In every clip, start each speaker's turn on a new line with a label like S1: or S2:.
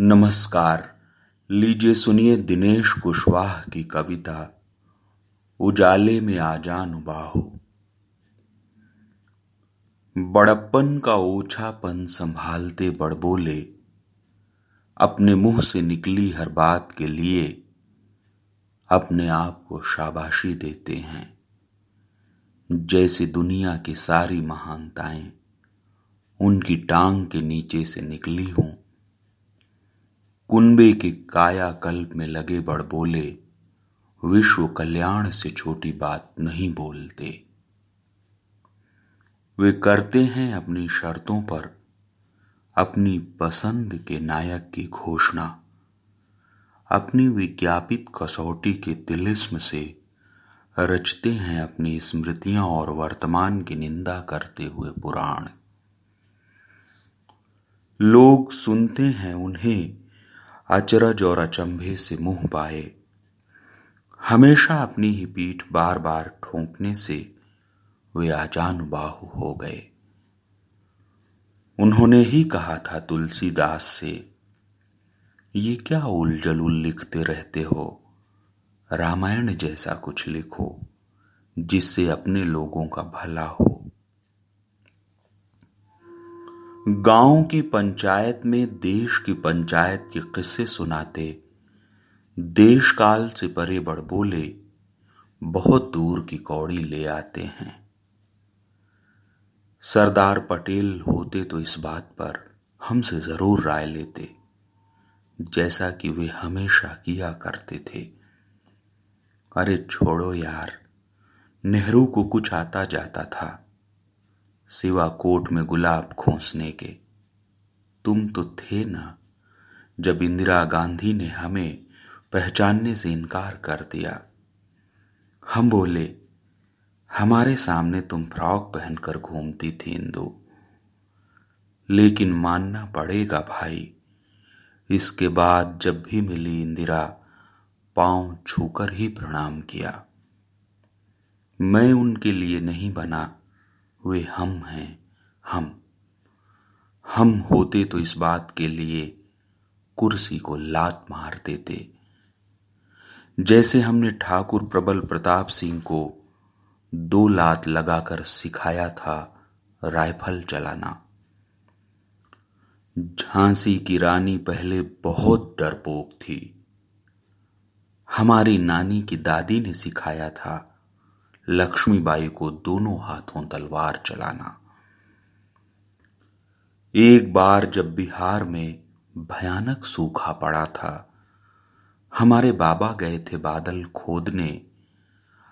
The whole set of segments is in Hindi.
S1: नमस्कार। लीजिए सुनिए दिनेश कुशवाह की कविता, उजाले में आजान बाहु बड़प्पन का ओछापन संभालते बड़बोले, अपने मुँह से निकली हर बात के लिए अपने आप को शाबाशी देते हैं। जैसे दुनिया की सारी महानताएँ, उनकी टांग के नीचे से निकली हों कुंबे के कायाकल्प में लगे बड़बोले, विश्व कल्याण से छोटी बात नहीं बोलते। वे करते हैं अपनी शर्तों पर, अपनी पसंद के नायक की घोषणा, अपनी विज्ञापित कसौटी के तिलिस्म से रचते हैं अपनी स्मृतियाँ और वर्तमान की निंदा करते हुए पुराण। लोग सुनते हैं उन्हें अचरज और अचंभे से मुँह पाए हमेशा अपनी ही पीठ बार बार ठोंकने से वे आजानुबाहु हो गए। उन्होंने ही कहा था तुलसीदास से, ये क्या उल लिखते रहते हो? रामायण जैसा कुछ लिखो, जिससे अपने लोगों का भला हो। गाँव की पंचायत में देश की पंचायत के किस्से सुनाते। देश काल से परे बड़ बोले, बहुत दूर की कौड़ी ले आते हैं। सरदार पटेल होते तो इस बात पर हमसे ज़रूर राय लेते, जैसा कि वे हमेशा किया करते थे। अरे छोड़ो यार, नेहरू को कुछ आता जाता था। सिवा कोट में गुलाब खोसने के। तुम तो थे ना, जब इंदिरा गांधी ने हमें पहचानने से इनकार कर दिया। हम बोले, हमारे सामने तुम फ्रॉक पहनकर घूमती थी इंदु। लेकिन मानना पड़ेगा भाई, इसके बाद जब भी मिली इंदिरा, पाँव छूकर ही प्रणाम किया। मैं उनके लिए नहीं बना वे हम हैं, हम। हम होते तो इस बात के लिए कुर्सी को लात मार देते। जैसे हमने ठाकुर प्रबल प्रताप सिंह को दो लात लगाकर सिखाया था राइफल चलाना। झांसी की रानी पहले बहुत डरपोक थी। हमारी नानी की दादी ने सिखाया था लक्ष्मीबाई को दोनों हाथों तलवार चलाना। एक बार जब बिहार में भयानक सूखा पड़ा था, हमारे बाबा गए थे बादल खोदने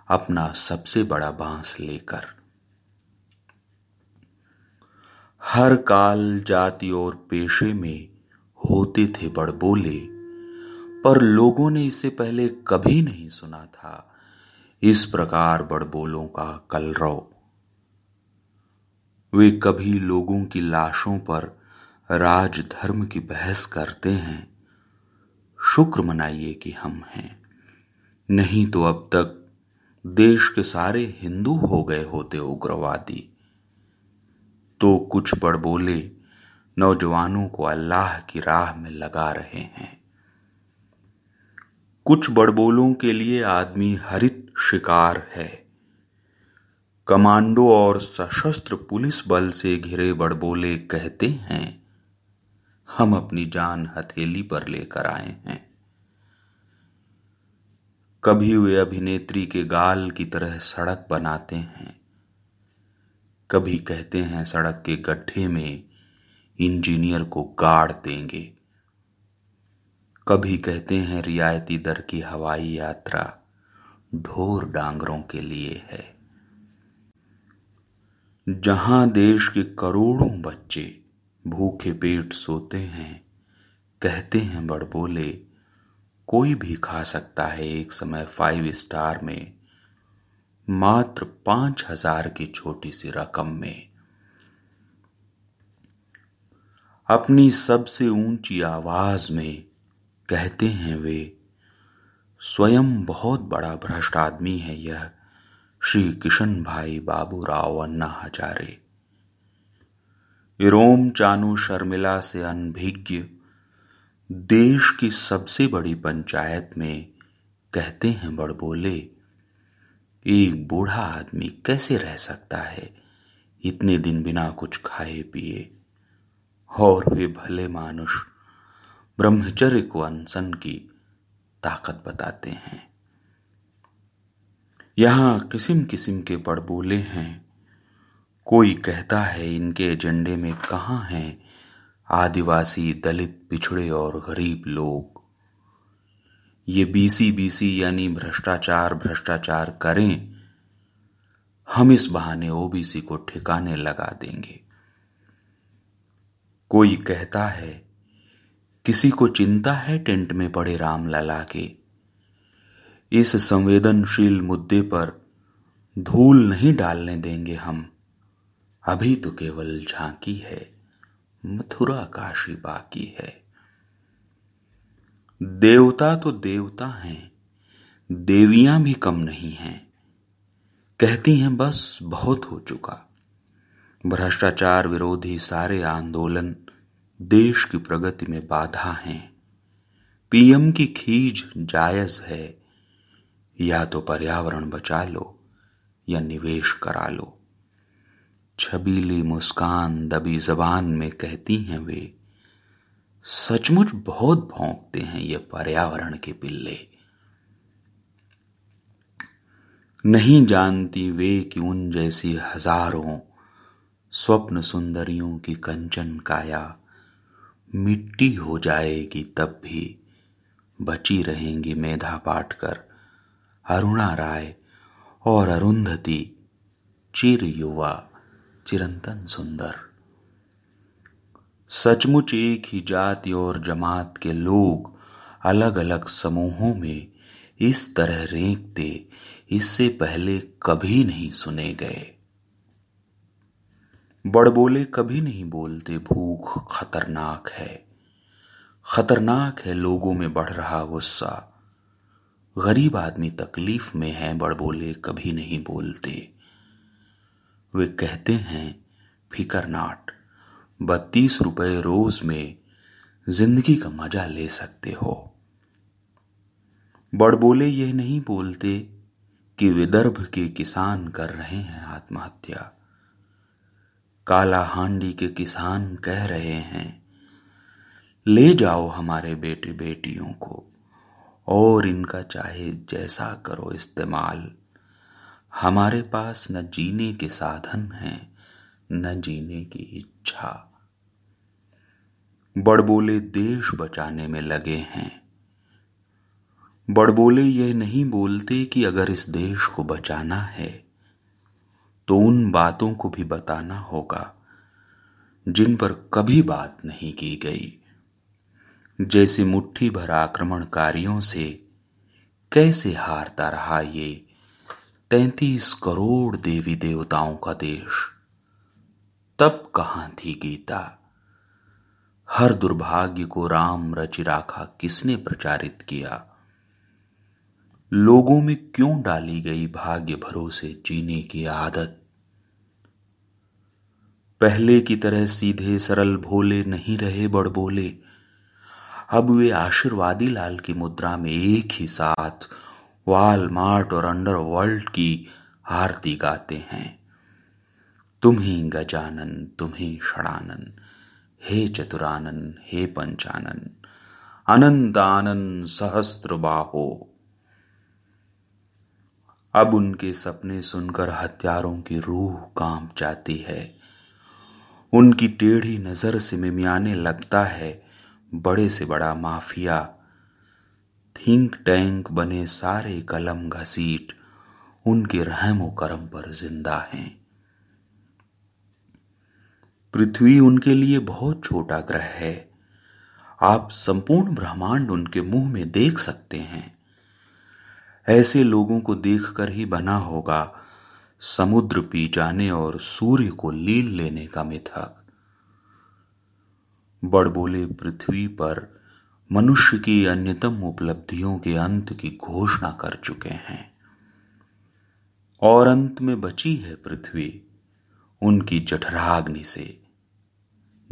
S1: अपना सबसे बड़ा बाँस लेकर। हर काल जाति और पेशे में होते थे बड़बोले, पर लोगों ने इसे पहले कभी नहीं सुना था। इस प्रकार बड़बोलों का कलरव वे कभी लोगों की लाशों पर राजधर्म की बहस करते हैं। शुक्र मनाइए कि हम हैं। नहीं तो अब तक देश के सारे हिंदू हो गए होते उग्रवादी। तो कुछ बड़बोले नौजवानों को अल्लाह की राह में लगा रहे हैं। कुछ बड़बोलों के लिए आदमी हरित शिकार है। कमांडो और सशस्त्र पुलिस बल से घिरे बड़बोले कहते हैं, हम अपनी जान हथेली पर लेकर आए हैं। कभी वे अभिनेत्री के गाल की तरह सड़क बनाते हैं। कभी कहते हैं सड़क के गड्ढे में इंजीनियर को गाड़ देंगे। कभी कहते हैं रियायती दर की हवाई यात्रा ढोर डांगरों के लिए है। जहाँ देश के करोड़ों बच्चे भूखे पेट सोते हैं, कहते हैं बड़बोले, कोई भी खा सकता है एक समय फाइव स्टार में, मात्र पाँच हज़ार की छोटी सी रकम में। अपनी सबसे ऊँची आवाज़ में कहते हैं वे, स्वयं बहुत बड़ा भ्रष्ट आदमी है यह, श्री किशन भाई बाबू राव अन्ना हजारे रोम चानू शर्मिला से अनभिज्ञ, देश की सबसे बड़ी पंचायत में कहते हैं बड़बोले, एक बूढ़ा आदमी कैसे रह सकता है, इतने दिन बिना कुछ खाए पिए? और वे भले मानुष ब्रह्मचर्य को अनशन की ताकत बताते हैं। यहाँ किस्म किस्म के बड़बोले हैं। कोई कहता है इनके एजेंडे में कहाँ हैं आदिवासी, दलित, पिछड़े और गरीब लोग। ये बीसी बीसी यानी भ्रष्टाचार भ्रष्टाचार करें। हम इस बहाने ओबीसी को ठिकाने लगा देंगे। कोई कहता है किसी को चिंता है टेंट में पड़े राम लला के। इस संवेदनशील मुद्दे पर धूल नहीं डालने देंगे हम। अभी तो केवल झांकी है, मथुरा काशी बाकी है। देवता तो देवता हैं, देवियाँ भी कम नहीं हैं। कहती हैं, बस बहुत हो चुका। भ्रष्टाचार विरोधी सारे आंदोलन देश की प्रगति में बाधा हैं। पीएम की खीज जायज़ है। या तो पर्यावरण बचा लो, या निवेश करा लो। छबीली मुस्कान दबी जबान में कहती हैं वे, सचमुच बहुत भौंकते हैं ये पर्यावरण के पिल्ले। नहीं जानती वे कि उन जैसी हज़ारों स्वप्न सुंदरियों की कंचन काया मिट्टी हो जाएगी तब भी। बची रहेंगी मेधा पाटकर अरुणा राय और अरुंधति, चिर युवा, चिरंतन सुंदर। सचमुच एक ही जाति और जमात के लोग अलग अलग समूहों में इस तरह रेंकते इससे पहले कभी नहीं सुने गए। बड़बोले कभी नहीं बोलते, भूख खतरनाक है। खतरनाक है लोगों में बढ़ रहा गुस्सा। गरीब आदमी तकलीफ़ में है बड़बोले कभी नहीं बोलते। वे कहते हैं फिकरनाट बत्तीस रुपए रोज में ज़िंदगी का मज़ा ले सकते हो। बड़बोले यह नहीं बोलते कि विदर्भ के किसान कर रहे हैं आत्महत्या। काला हांडी के किसान कह रहे हैं, ले जाओ हमारे बेटे बेटियों को, और इनका चाहे जैसा करो इस्तेमाल। हमारे पास न जीने के साधन हैं, न जीने की इच्छा। बड़बोले देश बचाने में लगे हैं। बड़बोले यह नहीं बोलते कि अगर इस देश को बचाना है तो उन बातों को भी बताना होगा, जिन पर कभी बात नहीं की गई। जैसे मुट्ठी भर आक्रमणकारियों से कैसे हारता रहा ये तैतीस करोड़ देवी देवताओं का देश। तब कहाँ थी गीता? हर दुर्भाग्य को राम रचिराखा किसने प्रचारित किया? लोगों में क्यों डाली गई भाग्य भरोसे जीने की आदत? पहले की तरह सीधे सरल भोले नहीं रहे बड़बोले। अब वे आशीर्वादी लाल की मुद्रा में एक ही साथ वालमार्ट और अंडरवर्ल्ड की आरती गाते हैं। तुम ही गजानन तुम ही षडानन, हे चतुरानन, हे पंचानन, अनंत आनंद सहस्त्र बाहो। अब उनके सपने सुनकर हत्यारों की रूह काँप जाती है। उनकी टेढ़ी नज़र से मिमियाने लगता है बड़े से बड़ा माफिया। थिंक टैंक बने सारे कलम घसीट, उनके रहमो करम पर ज़िंदा हैं। पृथ्वी उनके लिए बहुत छोटा ग्रह है। आप संपूर्ण ब्रह्मांड उनके मुँह में देख सकते हैं। ऐसे लोगों को देखकर ही बना होगा समुद्र पी जाने और सूर्य को लील लेने का मिथक। बड़बोले पृथ्वी पर मनुष्य की अन्यतम उपलब्धियों के अंत की घोषणा कर चुके हैं। और अंत में बची है पृथ्वी, उनकी जठराग्नि से।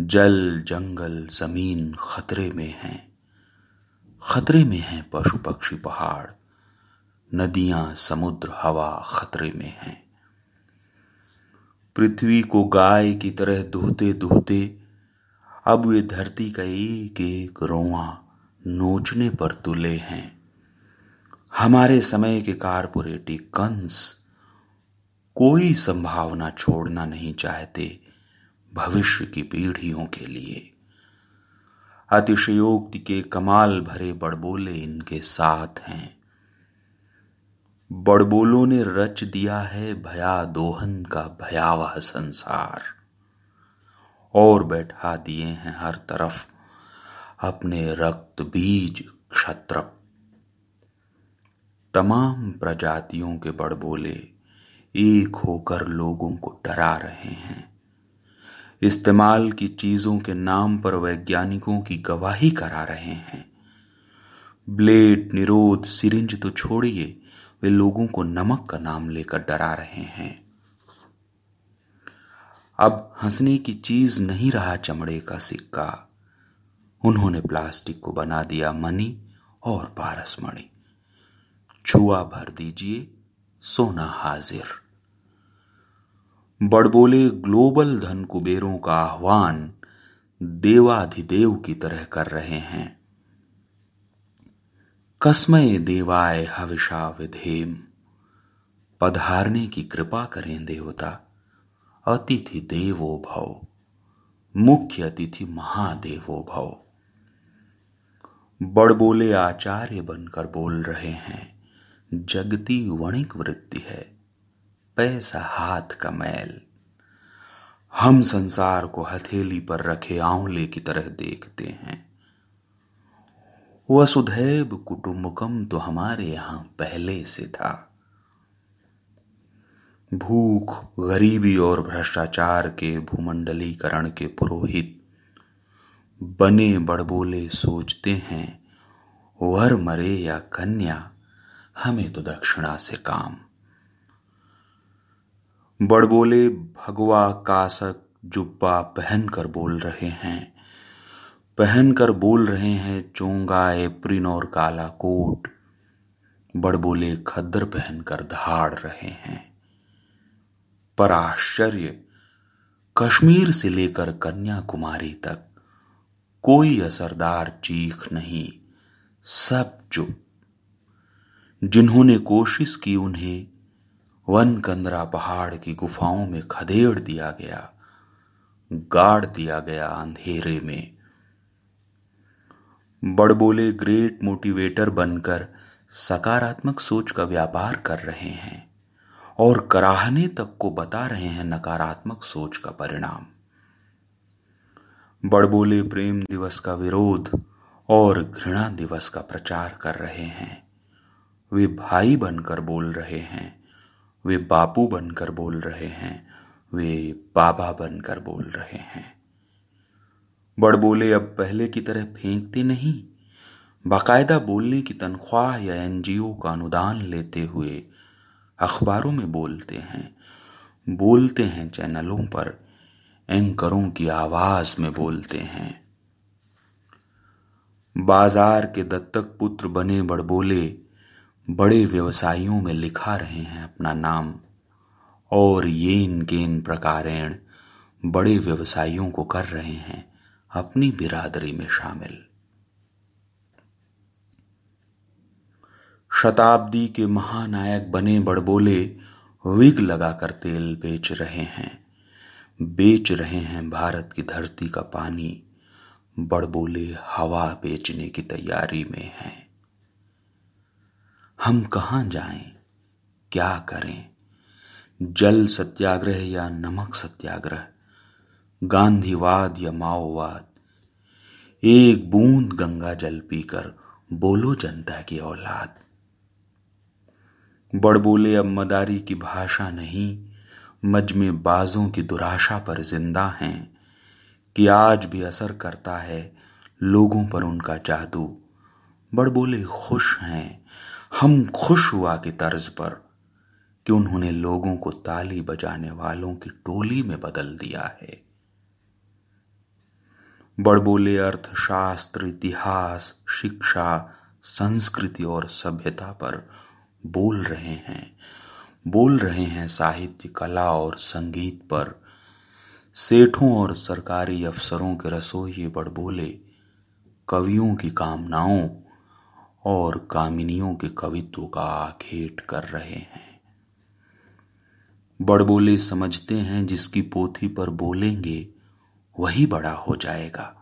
S1: जल, जंगल, ज़मीन खतरे में हैं। खतरे में हैं पशु पक्षी पहाड़, नदियाँ, समुद्र, हवा खतरे में हैं। पृथ्वी को गाय की तरह धोते धोते अब वे धरती का एक एक रोआ नोचने पर तुले हैं। हमारे समय के कारपोरेटी कंस कोई संभावना छोड़ना नहीं चाहते भविष्य की पीढ़ियों के लिए। अतिशयोक्ति के कमाल भरे बड़बोले इनके साथ हैं। बड़बोलों ने रच दिया है भया दोहन का भयावह संसार। और बैठा दिए हैं हर तरफ़ अपने रक्त बीज क्षत्र तमाम प्रजातियों के बड़बोले एक होकर लोगों को डरा रहे हैं। इस्तेमाल की चीज़ों के नाम पर वैज्ञानिकों की गवाही करा रहे हैं। ब्लेड, निरोध, सिरिंज तो छोड़िए। वे लोगों को नमक का नाम लेकर डरा रहे हैं। अब हंसने की चीज़ नहीं रहा चमड़े का सिक्का। उन्होंने प्लास्टिक को बना दिया मनी और पारस मणि छुआ भर दीजिए, सोना हाजिर। बड़बोले ग्लोबल धन कुबेरों का आह्वान देवाधिदेव की तरह कर रहे हैं। कसमय देवाय हविषा विधेम। पधारने की कृपा करें देवता, अतिथि देवो भव, मुख्य अतिथि महादेवो भव। बड़बोले आचार्य बनकर बोल रहे हैं, जगती वणिक वृत्ति है, पैसा हाथ का मैल। हम संसार को हथेली पर रखे आंवले की तरह देखते हैं। वसुधैव कुटुंबकम तो हमारे यहाँ पहले से था। भूख, गरीबी और भ्रष्टाचार के भूमंडलीकरण के पुरोहित बने बड़बोले सोचते हैं, वर मरे या कन्या, हमें तो दक्षिणा से काम। बड़बोले भगवा कासक जुब्बा पहनकर बोल रहे हैं पहनकर बोल रहे हैं, चोंगा, एप्रिन और काला कोट। बड़बोले खद्दर पहनकर धाड़ रहे हैं। पर आश्चर्य, कश्मीर से लेकर कन्याकुमारी तक कोई असरदार चीख नहीं, सब चुप। जिन्होंने कोशिश की उन्हें, वन कंदरा पहाड़ की गुफाओं में खदेड़ दिया गया, गाड़ दिया गया अंधेरे में। बड़बोले ग्रेट मोटिवेटर बनकर सकारात्मक सोच का व्यापार कर रहे हैं और कराहने तक को बता रहे हैं नकारात्मक सोच का परिणाम। बड़बोले प्रेम दिवस का विरोध और घृणा दिवस का प्रचार कर रहे हैं। वे भाई बनकर बोल रहे हैं, वे बापू बनकर बोल रहे हैं, वे बाबा बनकर बोल रहे हैं। बड़बोले अब पहले की तरह फेंकते नहीं। बाकायदा बोलने की तनख्वाह या एनजीओ का अनुदान लेते हुए अखबारों में बोलते हैं। बोलते हैं चैनलों पर, एंकरों की आवाज़ में बोलते हैं। बाज़ार के दत्तक पुत्र बने बड़बोले बड़े व्यवसायियों में लिखा रहे हैं अपना नाम। और ये इनके इन प्रकारेण बड़े व्यवसायियों को कर रहे हैं। अपनी बिरादरी में शामिल। शताब्दी के महानायक बने बड़बोले विग लगाकर तेल बेच रहे हैं। बेच रहे हैं भारत की धरती का पानी। बड़बोले हवा बेचने की तैयारी में हैं। हम कहाँ जाएँ? क्या करें? जल सत्याग्रह या नमक सत्याग्रह? गांधीवाद या माओवाद। एक बूंद गंगा जल पीकर बोलो जनता की औलाद। बड़बोले अब मदारी की भाषा नहीं, मजमे बाजों की दुराशा पर ज़िंदा हैं कि आज भी असर करता है लोगों पर उनका जादू। बड़बोले खुश हैं, हम खुश हुआ की तर्ज पर कि उन्होंने लोगों को ताली बजाने वालों की टोली में बदल दिया है। बड़बोले अर्थशास्त्र, इतिहास, शिक्षा, संस्कृति और सभ्यता पर बोल रहे हैं। बोल रहे हैं साहित्य, कला और संगीत पर। सेठों और सरकारी अफसरों के रसोई बड़बोले कवियों की कामनाओं और कामिनियों के कवित्व का आखेट कर रहे हैं। बड़बोले समझते हैं जिसकी पोथी पर बोलेंगे वही बड़ा हो जाएगा।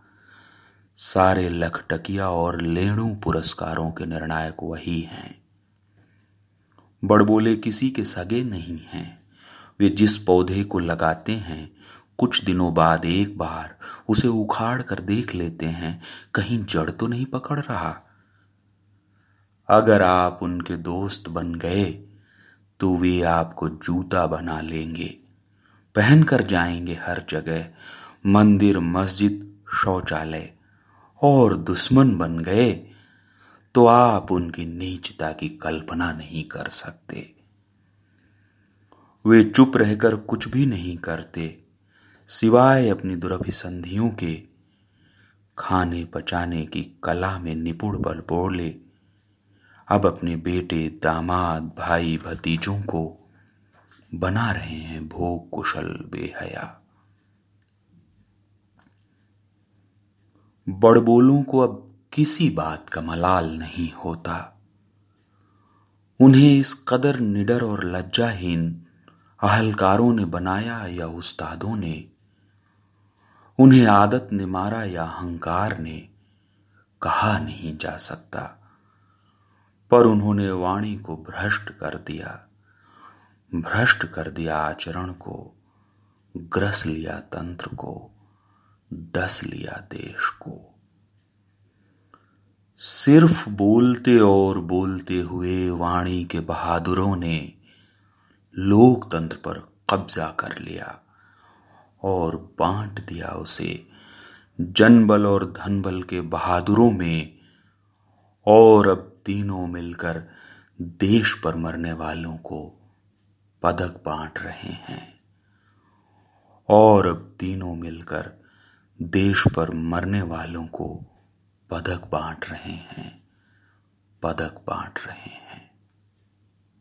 S1: सारे लखटकिया और लेणु पुरस्कारों के निर्णायक वही हैं। बड़बोले किसी के सगे नहीं हैं। वे जिस पौधे को लगाते हैं, कुछ दिनों बाद एक बार उसे उखाड़ कर देख लेते हैं, कहीं जड़ तो नहीं पकड़ रहा। अगर आप उनके दोस्त बन गए तो वे आपको जूता बना लेंगे पहन कर जाएँगे हर जगह मंदिर मस्जिद शौचालय और दुश्मन बन गए तो आप उनकी नीचता की कल्पना नहीं कर सकते। वे चुप रहकर कुछ भी नहीं करते, सिवाय अपनी दुरभिसंधियों के। खाने पचाने की कला में निपुण बल बोले अब अपने बेटे, दामाद, भाई, भतीजों को बना रहे हैं भोग कुशल बेहया। बड़बोलों को अब किसी बात का मलाल नहीं होता। उन्हें इस कदर निडर और लज्जाहीन अहलकारों ने बनाया या उस्तादों ने, उन्हें आदत ने मारा या अहंकार ने कहा नहीं जा सकता। पर उन्होंने वाणी को भ्रष्ट कर दिया, भ्रष्ट कर दिया आचरण को, ग्रस लिया तंत्र को। डस लिया देश को। सिर्फ़ बोलते और बोलते हुए वाणी के बहादुरों ने लोकतंत्र पर कब्जा कर लिया और बांट दिया उसे। जनबल और धनबल के बहादुरों में और अब तीनों मिलकर देश पर मरने वालों को पदक बांट रहे हैं। और अब तीनों मिलकर देश पर मरने वालों को पदक बांट रहे हैं पदक बांट रहे हैं।